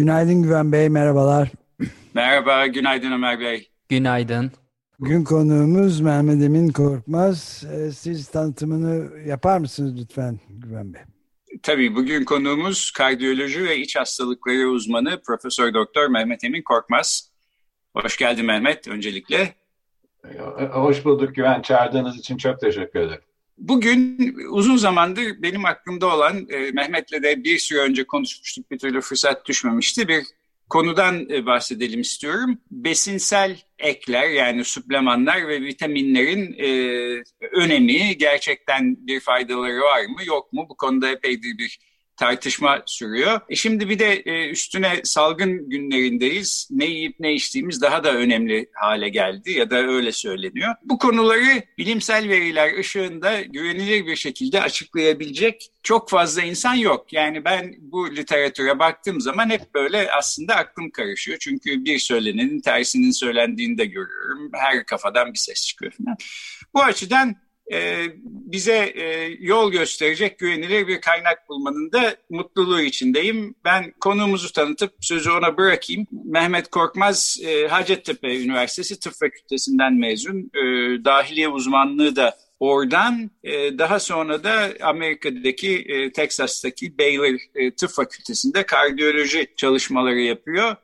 Günaydın Güven Bey, merhabalar. Merhaba, günaydın Ömer Bey. Günaydın. Gün konuğumuz Mehmet Emin Korkmaz. Ee, siz tanıtımını yapar mısınız lütfen Güven Bey? Tabii bugün konuğumuz kardiyoloji ve iç hastalıkları uzmanı Profesör Doktor Mehmet Emin Korkmaz. Hoş geldin Mehmet öncelikle. Hoş bulduk Güven. Çağırdığınız için çok teşekkür ederim. Bugün uzun zamandır benim aklımda olan, e, Mehmet'le de bir süre önce konuşmuştuk, bir türlü fırsat düşmemişti. Bir konudan e, bahsedelim istiyorum. Besinsel ekler yani suplemanlar ve vitaminlerin e, önemi gerçekten bir faydaları var mı yok mu? Bu konuda epeydir bir tartışma sürüyor. E şimdi bir de e, üstüne salgın günlerindeyiz. Ne yiyip ne içtiğimiz daha da önemli hale geldi ya da öyle söyleniyor. Bu konuları bilimsel veriler ışığında güvenilir bir şekilde açıklayabilecek çok fazla insan yok. Yani ben bu literatüre baktığım zaman hep böyle aslında aklım karışıyor. Çünkü bir söylenenin tersinin söylendiğini de görüyorum. Her kafadan bir ses çıkıyor falan. Bu açıdan e, bize e, yol gösterecek güvenilir bir kaynak bulmanın da mutluluğu içindeyim. Ben konuğumuzu tanıtıp sözü ona bırakayım. Mehmet Korkmaz e, Hacettepe Üniversitesi Tıp Fakültesinden mezun. E, dahiliye uzmanlığı da Oradan e, daha sonra da Amerika'daki e, Texas'taki Baylor e, Tıp Fakültesi'nde kardiyoloji çalışmaları yapıyor.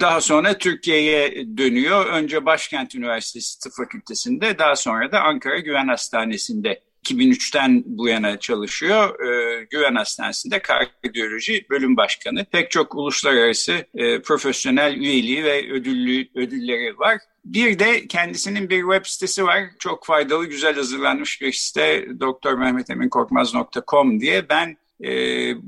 Daha sonra Türkiye'ye dönüyor. Önce Başkent Üniversitesi Tıp Fakültesi'nde daha sonra da Ankara Güven Hastanesi'nde 2003'ten bu yana çalışıyor. E, Güven Hastanesi'nde kardiyoloji bölüm başkanı. Pek çok uluslararası e, profesyonel üyeliği ve ödüllü, ödülleri var. Bir de kendisinin bir web sitesi var. Çok faydalı, güzel hazırlanmış bir site. drmehmeteminkorkmaz.com diye. Ben e,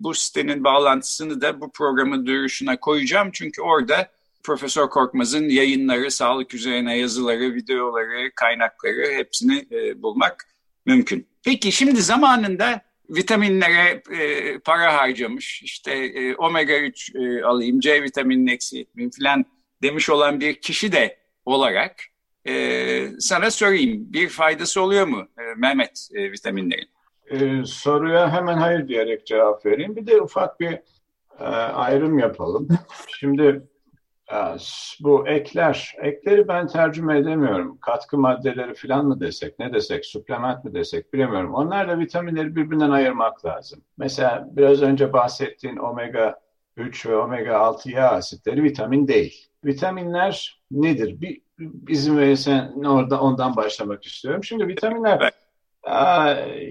bu sitenin bağlantısını da bu programın duyuruşuna koyacağım. Çünkü orada Profesör Korkmaz'ın yayınları, sağlık üzerine yazıları, videoları, kaynakları hepsini e, bulmak mümkün. Peki şimdi zamanında vitaminlere e, para harcamış, işte e, omega 3 e, alayım, C vitamini eksi etmeyeyim falan demiş olan bir kişi de olarak e, sana sorayım. Bir faydası oluyor mu e, Mehmet e, vitaminlerin? Ee, soruya hemen hayır diyerek cevap vereyim. Bir de ufak bir e, ayrım yapalım. Şimdi e, bu ekler, ekleri ben tercüme edemiyorum. Katkı maddeleri falan mı desek, ne desek, suplement mi desek bilemiyorum. Onlarla vitaminleri birbirinden ayırmak lazım. Mesela biraz önce bahsettiğin omega 3 ve omega 6 yağ asitleri vitamin değil. Vitaminler nedir? Bir, bizim verirsen orada ondan başlamak istiyorum. Şimdi vitaminler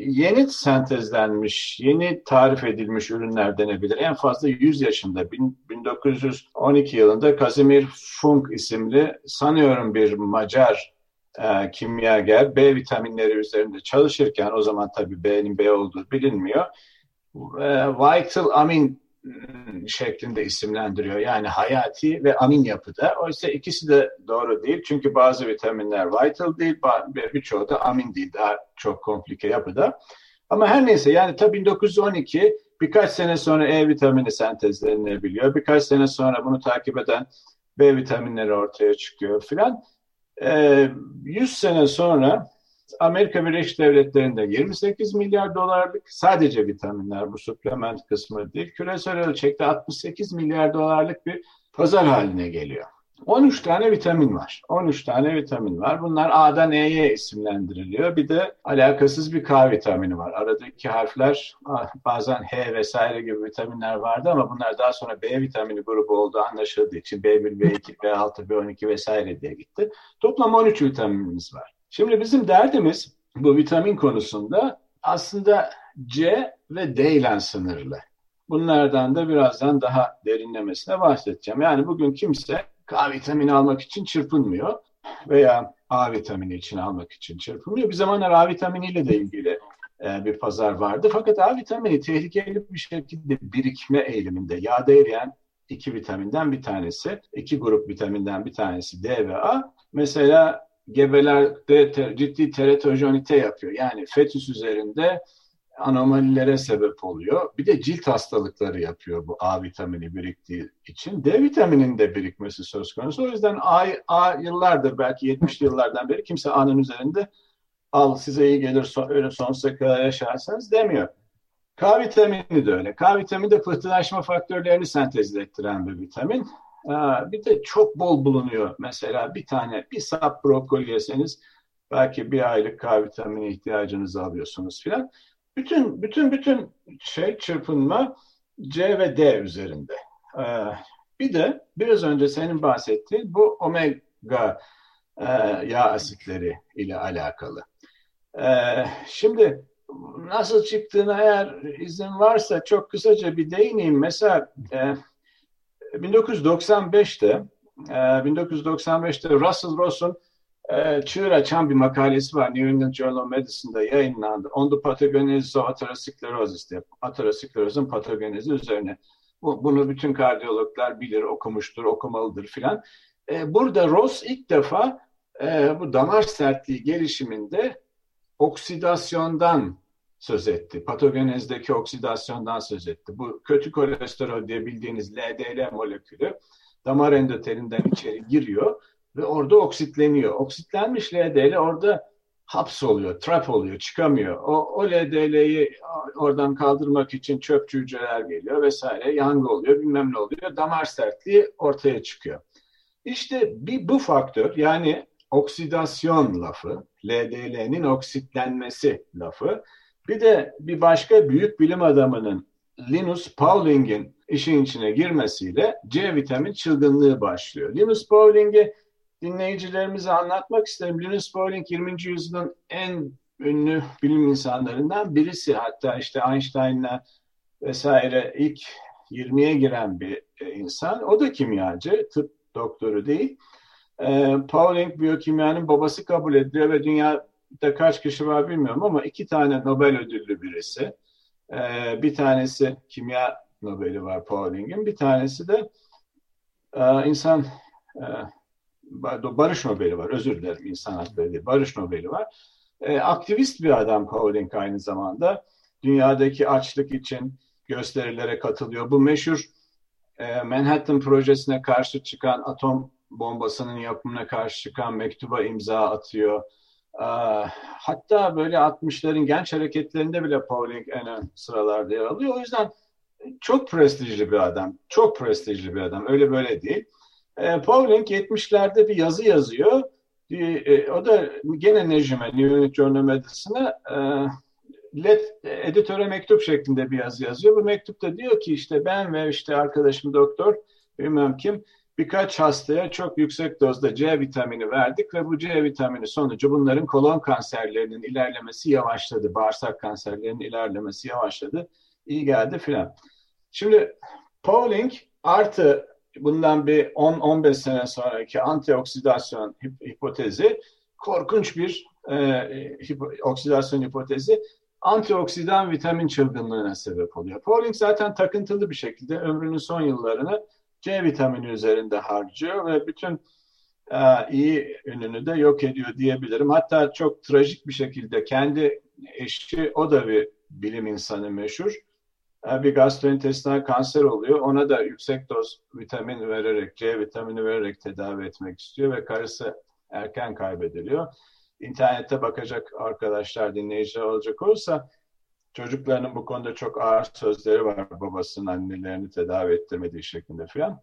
yeni sentezlenmiş, yeni tarif edilmiş ürünler denebilir. En fazla 100 yaşında 1912 yılında Kazimir Funk isimli sanıyorum bir Macar e, kimyager B vitaminleri üzerinde çalışırken o zaman tabii B'nin B olduğu bilinmiyor. E, vital amin şeklinde isimlendiriyor. Yani hayati ve amin yapıda. Oysa ikisi de doğru değil. Çünkü bazı vitaminler vital değil, birçoğu da amin değil. Daha çok komplike yapıda. Ama her neyse yani tabii 1912 birkaç sene sonra E vitamini sentezlenebiliyor. Birkaç sene sonra bunu takip eden B vitaminleri ortaya çıkıyor filan. Ee, 100 sene sonra Amerika Birleşik Devletleri'nde 28 milyar dolarlık sadece vitaminler bu suplement kısmı değil. Küresel ölçekte 68 milyar dolarlık bir pazar haline geliyor. 13 tane vitamin var. 13 tane vitamin var. Bunlar A'dan E'ye isimlendiriliyor. Bir de alakasız bir K vitamini var. Aradaki harfler bazen H vesaire gibi vitaminler vardı ama bunlar daha sonra B vitamini grubu olduğu anlaşıldığı için B1, B2, B6, B12 vesaire diye gitti. Toplam 13 vitaminimiz var. Şimdi bizim derdimiz bu vitamin konusunda aslında C ve D ile sınırlı. Bunlardan da birazdan daha derinlemesine bahsedeceğim. Yani bugün kimse K vitamini almak için çırpınmıyor veya A vitamini için almak için çırpınmıyor. Bir zamanlar A vitaminiyle de ilgili e, bir pazar vardı. Fakat A vitamini tehlikeli bir şekilde birikme eğiliminde. Yağda eriyen iki vitaminden bir tanesi, iki grup vitaminden bir tanesi D ve A. Mesela gebelerde te, ciddi teratojenite yapıyor. Yani fetüs üzerinde anomalilere sebep oluyor. Bir de cilt hastalıkları yapıyor bu A vitamini biriktiği için. D vitamininin de birikmesi söz konusu. O yüzden A, A yıllardır belki 70 yıllardan beri kimse A'nın üzerinde al size iyi gelir öyle sonsuza kadar yaşarsanız demiyor. K vitamini de öyle. K vitamini de pıhtılaşma faktörlerini sentez ettiren bir vitamin. Bir de çok bol bulunuyor. Mesela bir tane bir sap brokoli yeseniz belki bir aylık K vitamini ihtiyacınızı alıyorsunuz filan. Bütün bütün bütün şey çırpınma C ve D üzerinde. Bir de biraz önce senin bahsettiğin bu omega yağ asitleri ile alakalı. Şimdi nasıl çıktığına eğer izin varsa çok kısaca bir değineyim. Mesela 1995'te 1995'te Russell Ross'un e, çığır açan bir makalesi var. New England Journal of Medicine'da yayınlandı. On the pathogenesis of atherosclerosis diye. Atheroscleros'un patogenezi üzerine. Bu, bunu bütün kardiyologlar bilir, okumuştur, okumalıdır filan. E, burada Ross ilk defa e, bu damar sertliği gelişiminde oksidasyondan söz etti. Patogenezdeki oksidasyondan söz etti. Bu kötü kolesterol diye bildiğiniz LDL molekülü damar endotelinden içeri giriyor ve orada oksitleniyor. Oksitlenmiş LDL orada hapsoluyor, trap oluyor, çıkamıyor. O, o LDL'yi oradan kaldırmak için çöpçü hücreler geliyor vesaire, yangı oluyor, bilmem ne oluyor. Damar sertliği ortaya çıkıyor. İşte bir bu faktör yani oksidasyon lafı, LDL'nin oksitlenmesi lafı. Bir de bir başka büyük bilim adamının Linus Pauling'in işin içine girmesiyle C vitamin çılgınlığı başlıyor. Linus Pauling'i dinleyicilerimize anlatmak isterim. Linus Pauling 20. yüzyılın en ünlü bilim insanlarından birisi. Hatta işte Einstein'la vesaire ilk 20'ye giren bir e, insan. O da kimyacı, tıp doktoru değil. E, Pauling biyokimyanın babası kabul ediliyor ve dünyada kaç kişi var bilmiyorum ama iki tane Nobel ödüllü birisi. E, bir tanesi kimya Nobel'i var Pauling'in, bir tanesi de e, insan e, Barış Nobel'i var. Özür dilerim insan hakları değil. Barış Nobel'i var. E, aktivist bir adam Pauling aynı zamanda. Dünyadaki açlık için gösterilere katılıyor. Bu meşhur Manhattan projesine karşı çıkan atom bombasının yapımına karşı çıkan mektuba imza atıyor. E, hatta böyle 60'ların genç hareketlerinde bile Pauling en ön sıralarda yer alıyor. O yüzden çok prestijli bir adam. Çok prestijli bir adam. Öyle böyle değil. E, Pauling 70'lerde bir yazı yazıyor. E, o da gene Necime, New York Journal Medicine'a e, let, editöre mektup şeklinde bir yazı yazıyor. Bu mektupta diyor ki işte ben ve işte arkadaşım doktor bilmem kim birkaç hastaya çok yüksek dozda C vitamini verdik ve bu C vitamini sonucu bunların kolon kanserlerinin ilerlemesi yavaşladı. Bağırsak kanserlerinin ilerlemesi yavaşladı. İyi geldi filan. Şimdi Pauling artı bundan bir 10-15 sene sonraki antioksidasyon hipotezi korkunç bir e, hipo, oksidasyon hipotezi antioksidan vitamin çılgınlığına sebep oluyor. Pauling zaten takıntılı bir şekilde ömrünün son yıllarını C vitamini üzerinde harcıyor ve bütün e, iyi ününü de yok ediyor diyebilirim. Hatta çok trajik bir şekilde kendi eşi, o da bir bilim insanı meşhur bir gastrointestinal kanser oluyor. Ona da yüksek doz vitamin vererek, C vitamini vererek tedavi etmek istiyor ve karısı erken kaybediliyor. İnternette bakacak arkadaşlar, dinleyiciler olacak olursa çocuklarının bu konuda çok ağır sözleri var babasının annelerini tedavi ettirmediği şeklinde filan.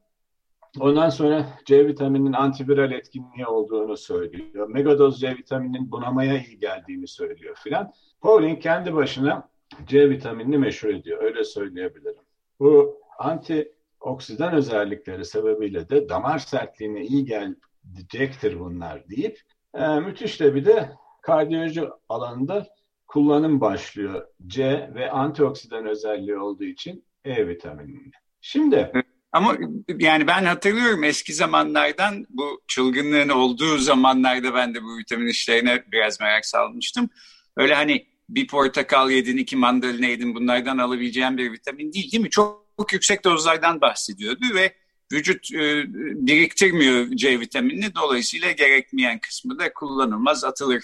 Ondan sonra C vitamininin antiviral etkinliği olduğunu söylüyor. Megadoz C vitamininin bunamaya iyi geldiğini söylüyor filan. Pauling kendi başına C vitaminini meşhur ediyor. Öyle söyleyebilirim. Bu antioksidan özellikleri sebebiyle de damar sertliğine iyi gelecektir bunlar deyip e, müthiş de bir de kardiyoloji alanında kullanım başlıyor. C ve antioksidan özelliği olduğu için E vitaminini. Şimdi ama yani ben hatırlıyorum eski zamanlardan bu çılgınlığın olduğu zamanlarda ben de bu vitamin işlerine biraz merak salmıştım. Öyle hani bir portakal yedin, iki mandalina yedin bunlardan alabileceğin bir vitamin değil değil mi? Çok, çok yüksek dozlardan bahsediyordu ve vücut e, biriktirmiyor C vitaminini. Dolayısıyla gerekmeyen kısmı da kullanılmaz, atılır.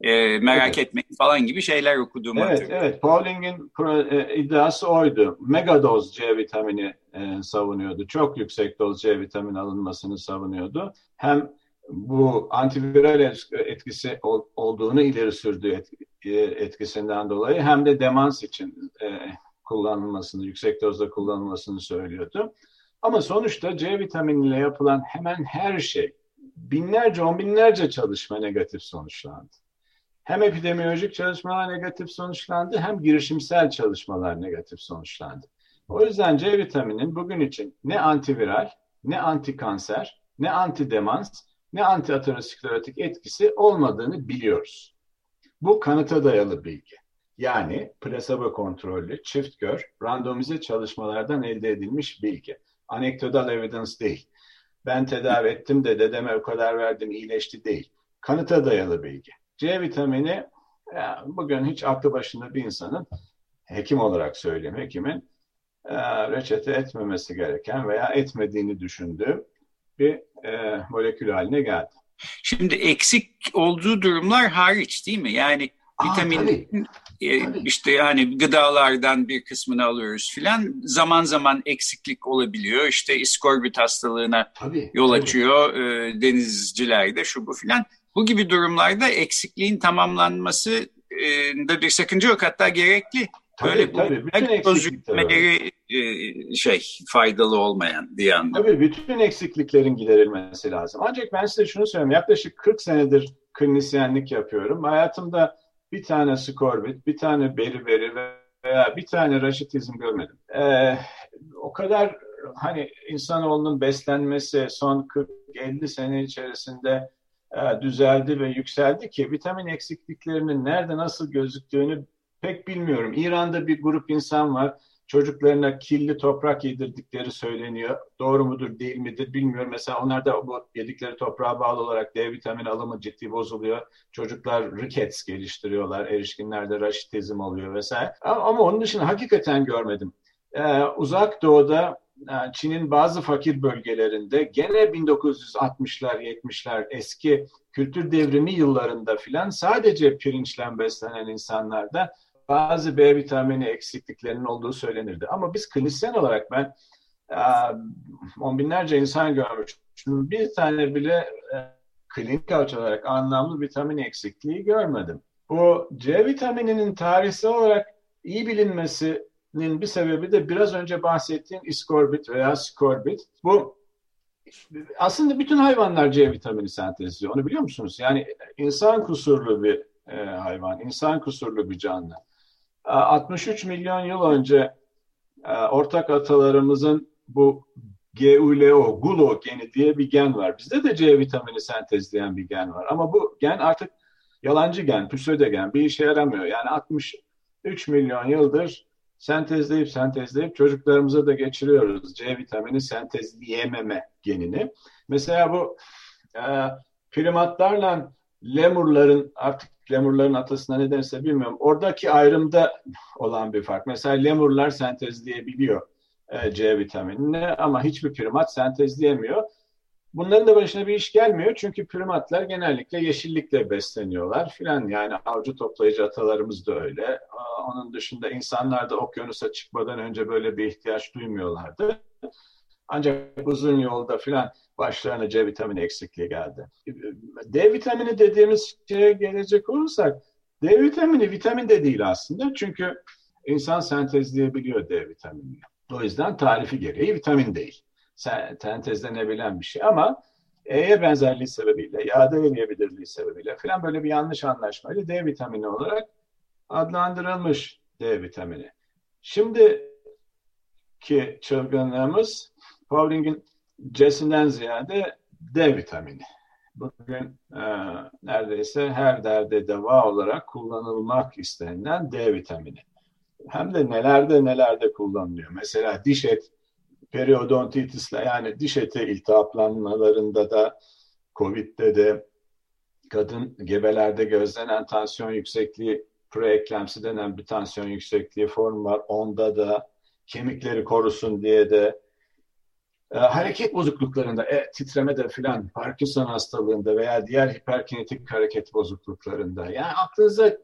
E, merak evet. etmeyin falan gibi şeyler okuduğum evet, hatırlıyorum. Evet, Pauling'in e, iddiası oydu. Megadoz C vitamini e, savunuyordu. Çok yüksek doz C vitamini alınmasını savunuyordu. Hem bu antiviral etkisi ol, olduğunu ileri sürdüğü et, e, etkisinden dolayı hem de demans için e, kullanılmasını, yüksek dozda kullanılmasını söylüyordu. Ama sonuçta C vitaminiyle yapılan hemen her şey, binlerce, on binlerce çalışma negatif sonuçlandı. Hem epidemiolojik çalışmalar negatif sonuçlandı, hem girişimsel çalışmalar negatif sonuçlandı. O yüzden C vitaminin bugün için ne antiviral, ne antikanser, ne antidemans, ne antiaterosklerotik etkisi olmadığını biliyoruz. Bu kanıta dayalı bilgi. Yani plasebo kontrollü, çift gör, randomize çalışmalardan elde edilmiş bilgi. Anekdotal evidence değil. Ben tedavi ettim de dedeme o kadar verdim iyileşti değil. Kanıta dayalı bilgi. C vitamini bugün hiç aklı başında bir insanın hekim olarak söyleyeyim hekimin reçete etmemesi gereken veya etmediğini düşündüğü bir e, molekül haline geldi. Şimdi eksik olduğu durumlar hariç değil mi? Yani vitamin e, işte yani gıdalardan bir kısmını alıyoruz filan. Zaman zaman eksiklik olabiliyor. İşte iskorbit hastalığına tabii, yol açıyor e, denizcilerde şu bu filan. Bu gibi durumlarda eksikliğin tamamlanması e, da bir sakınca yok hatta gerekli. Tabii, Öyle tabii. Bütün eksiklikleri e, şey faydalı olmayan diye anladım. Tabii bütün eksikliklerin giderilmesi lazım. Ancak ben size şunu söyleyeyim. Yaklaşık 40 senedir klinisyenlik yapıyorum. Hayatımda bir tane skorbit, bir tane beriberi veya bir tane raşitizm görmedim. Ee, o kadar hani insanoğlunun beslenmesi son 40-50 sene içerisinde düzeldi ve yükseldi ki vitamin eksikliklerinin nerede nasıl gözüktüğünü pek bilmiyorum. İran'da bir grup insan var. Çocuklarına kirli toprak yedirdikleri söyleniyor. Doğru mudur değil midir bilmiyorum. Mesela onlar da bu yedikleri toprağa bağlı olarak D vitamini alımı ciddi bozuluyor. Çocuklar rickets geliştiriyorlar. Erişkinlerde raşitizm oluyor vesaire. Ama, ama onun dışında hakikaten görmedim. Ee, uzak doğuda Çin'in bazı fakir bölgelerinde gene 1960'lar 70'ler eski kültür devrimi yıllarında filan sadece pirinçle beslenen insanlarda bazı B vitamini eksikliklerinin olduğu söylenirdi. Ama biz klinisyen olarak ben e, on binlerce insan görmüştüm. Bir tane bile e, klinik olarak anlamlı vitamin eksikliği görmedim. Bu C vitamininin tarihsel olarak iyi bilinmesinin bir sebebi de biraz önce bahsettiğim iskorbit veya skorbit. Bu aslında bütün hayvanlar C vitamini sentezliyor. Onu biliyor musunuz? Yani insan kusurlu bir e, hayvan, insan kusurlu bir canlı. 63 milyon yıl önce e, ortak atalarımızın bu GULO, GULO geni diye bir gen var. Bizde de C vitamini sentezleyen bir gen var. Ama bu gen artık yalancı gen, püsöde gen. Bir işe yaramıyor. Yani 63 milyon yıldır sentezleyip sentezleyip çocuklarımıza da geçiriyoruz C vitamini sentezleyememe genini. Mesela bu e, primatlarla lemurların artık lemurların atasına ne denirse bilmiyorum. Oradaki ayrımda olan bir fark. Mesela lemurlar sentezleyebiliyor e, C vitaminini ama hiçbir primat sentezleyemiyor. Bunların da başına bir iş gelmiyor çünkü primatlar genellikle yeşillikle besleniyorlar filan yani avcı toplayıcı atalarımız da öyle. Onun dışında insanlar da okyanusa çıkmadan önce böyle bir ihtiyaç duymuyorlardı. Ancak uzun yolda filan başlarına C vitamini eksikliği geldi. D vitamini dediğimiz şeye gelecek olursak D vitamini vitamin de değil aslında. Çünkü insan sentezleyebiliyor D vitaminini. O yüzden tarifi gereği vitamin değil. Sentezlenebilen bir şey ama E'ye benzerliği sebebiyle, yağda eriyebilirliği sebebiyle falan böyle bir yanlış anlaşmayla D vitamini olarak adlandırılmış D vitamini. Şimdi ki çılgınlığımız Pauling'in C'sinden ziyade D vitamini. Bugün e, neredeyse her derde deva olarak kullanılmak istenilen D vitamini. Hem de nelerde nelerde kullanılıyor. Mesela diş et periodontitisle yani diş eti iltihaplanmalarında da Covid'de de kadın gebelerde gözlenen tansiyon yüksekliği preeklemsi denen bir tansiyon yüksekliği formu var. Onda da kemikleri korusun diye de e, hareket bozukluklarında, e, titremede filan, Parkinson hastalığında veya diğer hiperkinetik hareket bozukluklarında. Yani aklınıza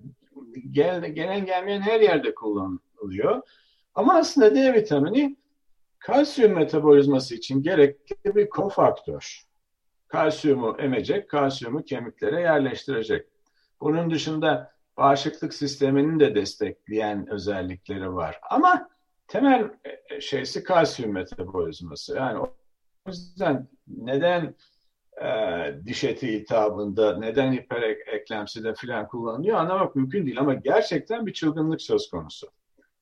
gel, gelen gelmeyen her yerde kullanılıyor. Ama aslında D vitamini kalsiyum metabolizması için gerekli bir kofaktör. Kalsiyumu emecek, kalsiyumu kemiklere yerleştirecek. Bunun dışında bağışıklık sistemini de destekleyen özellikleri var. Ama temel e, şeysi kalsiyum metabolizması. Yani o yüzden neden e, diş eti iltihabında, neden hipereklemside filan kullanılıyor anlamak mümkün değil ama gerçekten bir çılgınlık söz konusu.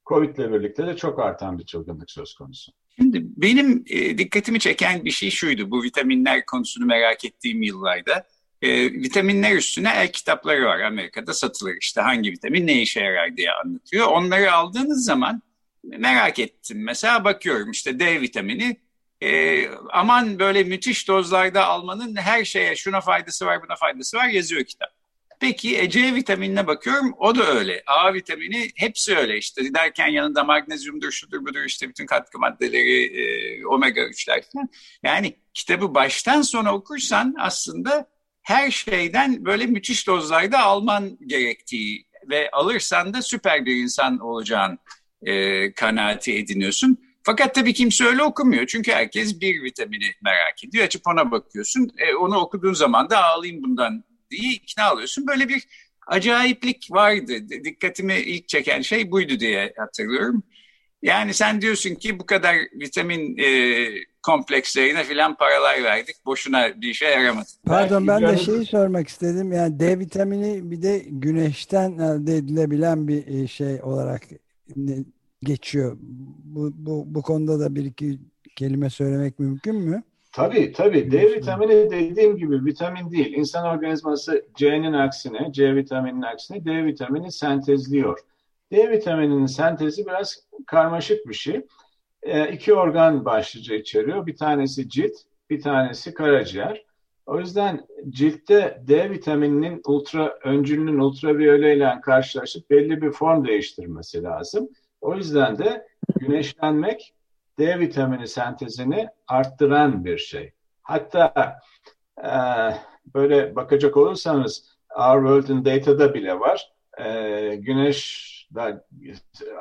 Covid ile birlikte de çok artan bir çılgınlık söz konusu. Şimdi benim e, dikkatimi çeken bir şey şuydu. Bu vitaminler konusunu merak ettiğim yıllarda. E, vitaminler üstüne el kitapları var Amerika'da satılır. İşte hangi vitamin ne işe yarar diye anlatıyor. Onları aldığınız zaman merak ettim. Mesela bakıyorum işte D vitamini e, aman böyle müthiş dozlarda almanın her şeye şuna faydası var buna faydası var yazıyor kitap. Peki e, C vitaminine bakıyorum o da öyle. A vitamini hepsi öyle işte derken yanında magnezyumdur şudur budur işte bütün katkı maddeleri e, omega 3'ler falan. Yani kitabı baştan sona okursan aslında her şeyden böyle müthiş dozlarda alman gerektiği ve alırsan da süper bir insan olacağın e, kanaati ediniyorsun. Fakat tabii kimse öyle okumuyor. Çünkü herkes bir vitamini merak ediyor. Açıp ona bakıyorsun. E, onu okuduğun zaman da alayım bundan diye ikna alıyorsun. Böyle bir acayiplik vardı. Dikkatimi ilk çeken şey buydu diye hatırlıyorum. Yani sen diyorsun ki bu kadar vitamin e, komplekslerine filan paralar verdik. Boşuna bir işe yaramadı. Pardon ben de şeyi sormak istedim. Yani D vitamini bir de güneşten elde edilebilen bir e, şey olarak geçiyor. Bu, bu, bu konuda da bir iki kelime söylemek mümkün mü? Tabii tabii. D vitamini dediğim gibi vitamin değil. İnsan organizması C'nin aksine, C vitamininin aksine D vitamini sentezliyor. D vitamininin sentezi biraz karmaşık bir şey. E, iki organ başlıca içeriyor. Bir tanesi cilt, bir tanesi karaciğer. O yüzden ciltte D vitamininin ultra öncülünün ultraviyole ile karşılaşıp belli bir form değiştirmesi lazım. O yüzden de güneşlenmek D vitamini sentezini arttıran bir şey. Hatta e, böyle bakacak olursanız Our World in Data'da bile var. E, güneş,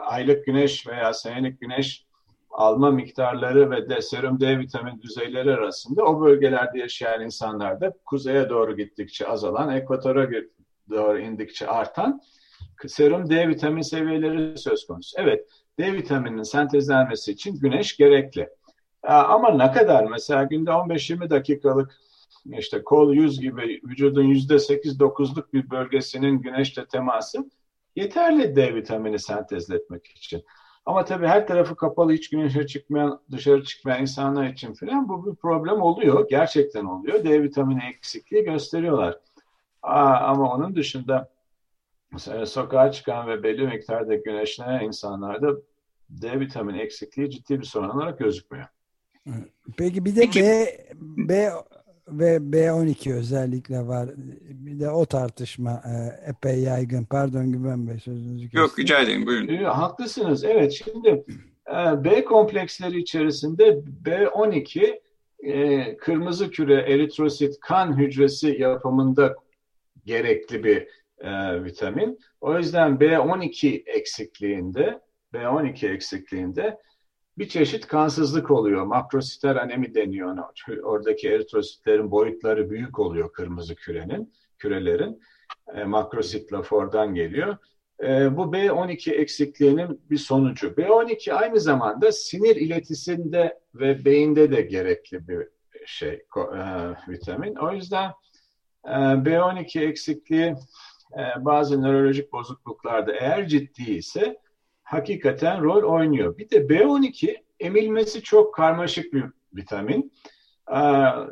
aylık güneş veya senelik güneş alma miktarları ve de serum D vitamin düzeyleri arasında o bölgelerde yaşayan insanlarda kuzeye doğru gittikçe azalan, ekvatora doğru indikçe artan serum D vitamin seviyeleri söz konusu. Evet, D vitamininin sentezlenmesi için güneş gerekli. Ama ne kadar? Mesela günde 15-20 dakikalık işte kol yüz gibi vücudun yüzde 8-9'luk bir bölgesinin güneşle teması yeterli D vitamini sentezletmek için. Ama tabii her tarafı kapalı, hiç güneşe çıkmayan, dışarı çıkmayan insanlar için falan bu bir problem oluyor. Gerçekten oluyor. D vitamini eksikliği gösteriyorlar. Aa, ama onun dışında sokağa çıkan ve belli miktarda güneşlenen insanlarda D vitamini eksikliği ciddi bir sorun olarak gözükmüyor. Peki bir de B, B ve B12 özellikle var. Bir de o tartışma e, epey yaygın. Pardon Güven Bey sözünüzü kestim. Yok rica ederim buyurun. E, haklısınız. Evet şimdi e, B kompleksleri içerisinde B12 e, kırmızı küre eritrosit kan hücresi yapımında gerekli bir e, vitamin. O yüzden B12 eksikliğinde B12 eksikliğinde bir çeşit kansızlık oluyor. Makrositer anemi deniyor ona. Oradaki eritrositlerin boyutları büyük oluyor kırmızı kürenin, kürelerin. E, makrosit lafı oradan geliyor. E, bu B12 eksikliğinin bir sonucu. B12 aynı zamanda sinir iletisinde ve beyinde de gerekli bir şey, e, vitamin. O yüzden e, B12 eksikliği e, bazı nörolojik bozukluklarda eğer ciddi ise hakikaten rol oynuyor. Bir de B12 emilmesi çok karmaşık bir vitamin. Ee,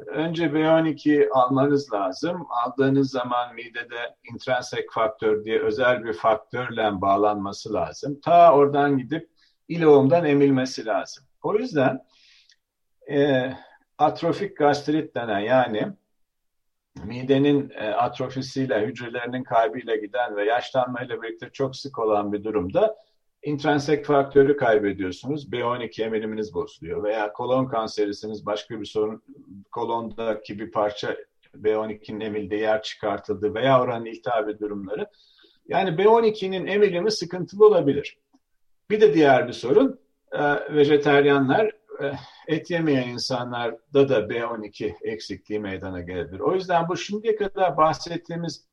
önce B12 almanız lazım. Aldığınız zaman midede intrinsik faktör diye özel bir faktörle bağlanması lazım. Ta oradan gidip ileumdan emilmesi lazım. O yüzden e, atrofik gastrit denen yani midenin e, atrofisiyle, hücrelerinin kaybıyla giden ve yaşlanmayla birlikte çok sık olan bir durumda intrinsik faktörü kaybediyorsunuz. B12 emiliminiz bozuluyor veya kolon kanserisiniz başka bir sorun kolondaki bir parça B12'nin emildiği yer çıkartıldı veya oranın iltihabi durumları. Yani B12'nin emilimi sıkıntılı olabilir. Bir de diğer bir sorun e, vejeteryanlar et yemeyen insanlarda da B12 eksikliği meydana gelebilir. O yüzden bu şimdiye kadar bahsettiğimiz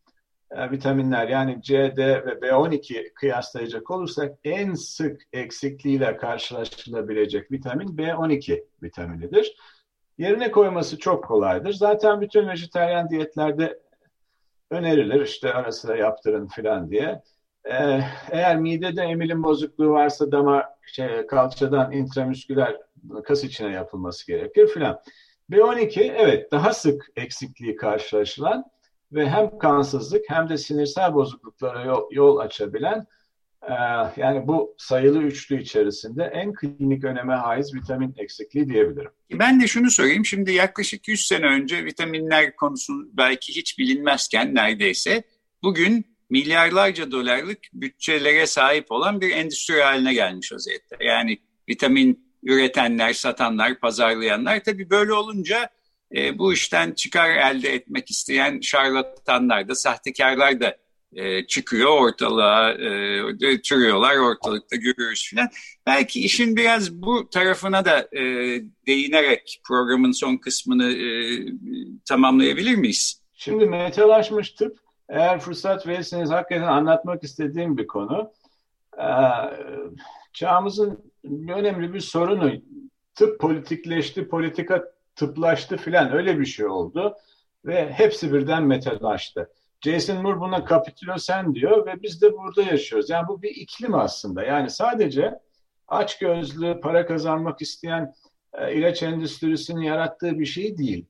e, vitaminler yani C, D ve B12 kıyaslayacak olursak en sık eksikliğiyle karşılaşılabilecek vitamin B12 vitaminidir. Yerine koyması çok kolaydır. Zaten bütün vejeteryan diyetlerde önerilir işte ara sıra yaptırın filan diye. Ee, eğer midede emilim bozukluğu varsa damar şey, kalçadan intramüsküler kas içine yapılması gerekir filan. B12 evet daha sık eksikliği karşılaşılan ve hem kansızlık hem de sinirsel bozukluklara yol, yol açabilen e, yani bu sayılı üçlü içerisinde en klinik öneme haiz vitamin eksikliği diyebilirim. Ben de şunu sorayım. Şimdi yaklaşık 100 sene önce vitaminler konusu belki hiç bilinmezken neredeyse bugün milyarlarca dolarlık bütçelere sahip olan bir endüstri haline gelmiş vaziyette. Yani vitamin üretenler, satanlar, pazarlayanlar tabii böyle olunca e, bu işten çıkar elde etmek isteyen şarlatanlar da, sahtekarlar da e, çıkıyor ortalığa, e, türüyorlar ortalıkta görüyoruz filan. Belki işin biraz bu tarafına da e, değinerek programın son kısmını e, tamamlayabilir miyiz? Şimdi metalaşmış tıp eğer fırsat verirseniz hakikaten anlatmak istediğim bir konu. Ee, çağımızın önemli bir sorunu tıp politikleşti, politika tıplaştı filan öyle bir şey oldu ve hepsi birden metallaştı. Jason Moore buna kapitülosen diyor ve biz de burada yaşıyoruz. Yani bu bir iklim aslında. Yani sadece aç gözlü, para kazanmak isteyen e, ilaç endüstrisinin yarattığı bir şey değil.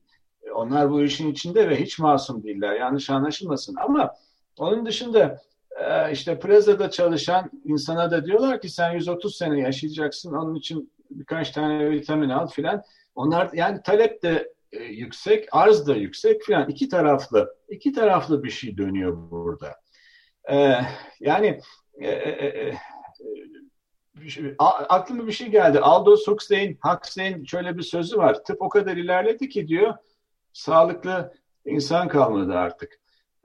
Onlar bu işin içinde ve hiç masum değiller. Yanlış anlaşılmasın. Ama onun dışında e, işte Plaza'da çalışan insana da diyorlar ki sen 130 sene yaşayacaksın. Onun için birkaç tane vitamin al filan. Onlar yani talep de e, yüksek, arz da yüksek filan. iki taraflı, iki taraflı bir şey dönüyor burada. E, yani aklıma bir şey geldi. Aldous Huxley'in, Huxley'in şöyle bir sözü var. Tıp o kadar ilerledi ki diyor, sağlıklı insan kalmadı artık.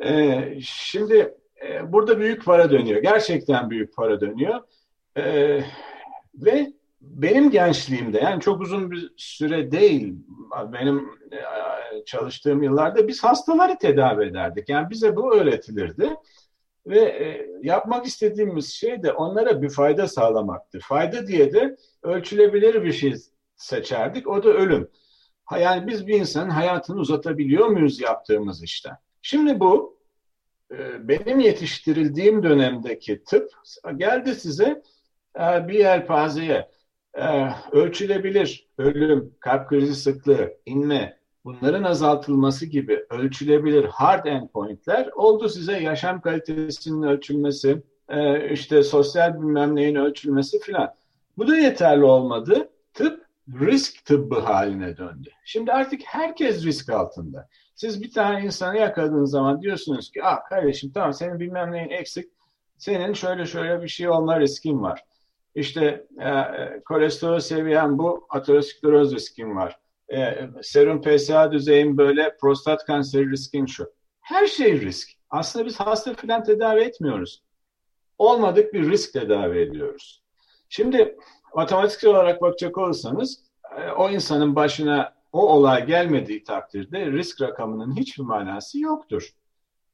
E, şimdi e, burada büyük para dönüyor. Gerçekten büyük para dönüyor. E, ve benim gençliğimde yani çok uzun bir süre değil benim e, çalıştığım yıllarda biz hastaları tedavi ederdik. Yani bize bu öğretilirdi. Ve e, yapmak istediğimiz şey de onlara bir fayda sağlamaktı. Fayda diye de ölçülebilir bir şey seçerdik. O da ölüm. Yani biz bir insanın hayatını uzatabiliyor muyuz yaptığımız işte? Şimdi bu e, benim yetiştirildiğim dönemdeki tıp geldi size e, bir yelpazeye e, ölçülebilir ölüm, kalp krizi sıklığı, inme bunların azaltılması gibi ölçülebilir hard endpointler oldu size yaşam kalitesinin ölçülmesi, işte sosyal bilmem neyin ölçülmesi filan. Bu da yeterli olmadı. Tıp risk tıbbı haline döndü. Şimdi artık herkes risk altında. Siz bir tane insanı yakaladığınız zaman diyorsunuz ki ah kardeşim tamam senin bilmem neyin eksik. Senin şöyle şöyle bir şey olma riskin var. İşte e, kolesterol seviyen bu ateroskleroz riskin var. E, serum PSA düzeyin böyle prostat kanseri riskin şu. Her şey risk. Aslında biz hasta filan tedavi etmiyoruz. Olmadık bir risk tedavi ediyoruz. Şimdi matematik olarak bakacak olursanız e, o insanın başına o olay gelmediği takdirde risk rakamının hiçbir manası yoktur.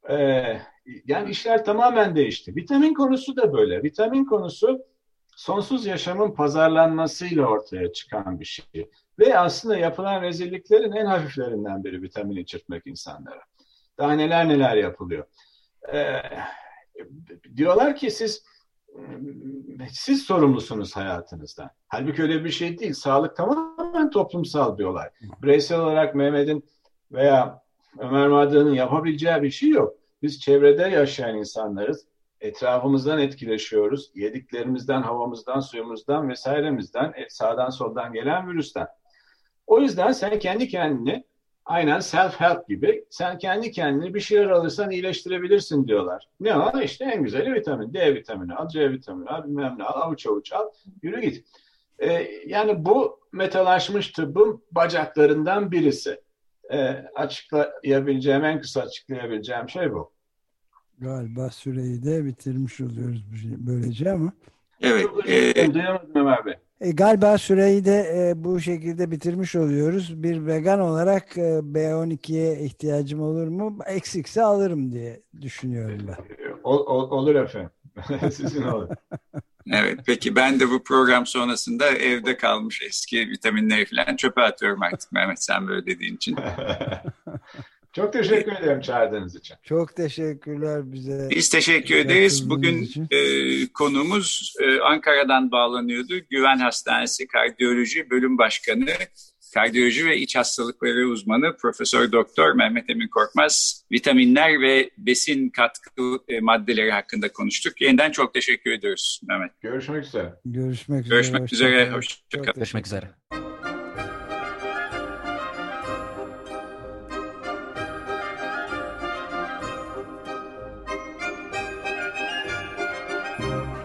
Ee, yani işler tamamen değişti. Vitamin konusu da böyle. Vitamin konusu sonsuz yaşamın pazarlanmasıyla ortaya çıkan bir şey. Ve aslında yapılan rezilliklerin en hafiflerinden biri vitamin içirtmek insanlara. Daha neler neler yapılıyor. Ee, diyorlar ki siz siz sorumlusunuz hayatınızdan. Halbuki öyle bir şey değil. Sağlık tamamen toplumsal bir olay. Bireysel olarak Mehmet'in veya Ömer Madra'nın yapabileceği bir şey yok. Biz çevrede yaşayan insanlarız. Etrafımızdan etkileşiyoruz. Yediklerimizden, havamızdan, suyumuzdan vesairemizden, e, sağdan soldan gelen virüsten. O yüzden sen kendi kendini aynen self-help gibi sen kendi kendine bir şeyler alırsan iyileştirebilirsin diyorlar. Ne var? İşte en güzeli vitamin. D vitamini al, C vitamini al, bilmem ne al, avuç avuç al, yürü git. Ee, yani bu metalaşmış tıbbın bacaklarından birisi. Ee, açıklayabileceğim, en kısa açıklayabileceğim şey bu. Galiba süreyi de bitirmiş oluyoruz böylece ama. Evet. E, Duyamadım Ömer Bey. E, galiba süreyi de e, bu şekilde bitirmiş oluyoruz. Bir vegan olarak e, B12'ye ihtiyacım olur mu? Eksikse alırım diye düşünüyorum ben. Ol, ol, olur efendim. Sizin olur. Evet peki ben de bu program sonrasında evde kalmış eski vitaminleri falan çöpe atıyorum artık Mehmet sen böyle dediğin için. Çok teşekkür ederim çağırdığınız için. Çok teşekkürler bize. Biz teşekkür ederiz. Bugün e, konuğumuz e, Ankara'dan bağlanıyordu. Güven Hastanesi Kardiyoloji Bölüm Başkanı, Kardiyoloji ve İç Hastalıkları uzmanı Profesör Doktor Mehmet Emin Korkmaz. Vitaminler ve besin katkı e, maddeleri hakkında konuştuk. Yeniden çok teşekkür ediyoruz Mehmet. Görüşmek üzere. Görüşmek üzere. Görüşmek üzere. Hoşçakalın. Görüşmek üzere.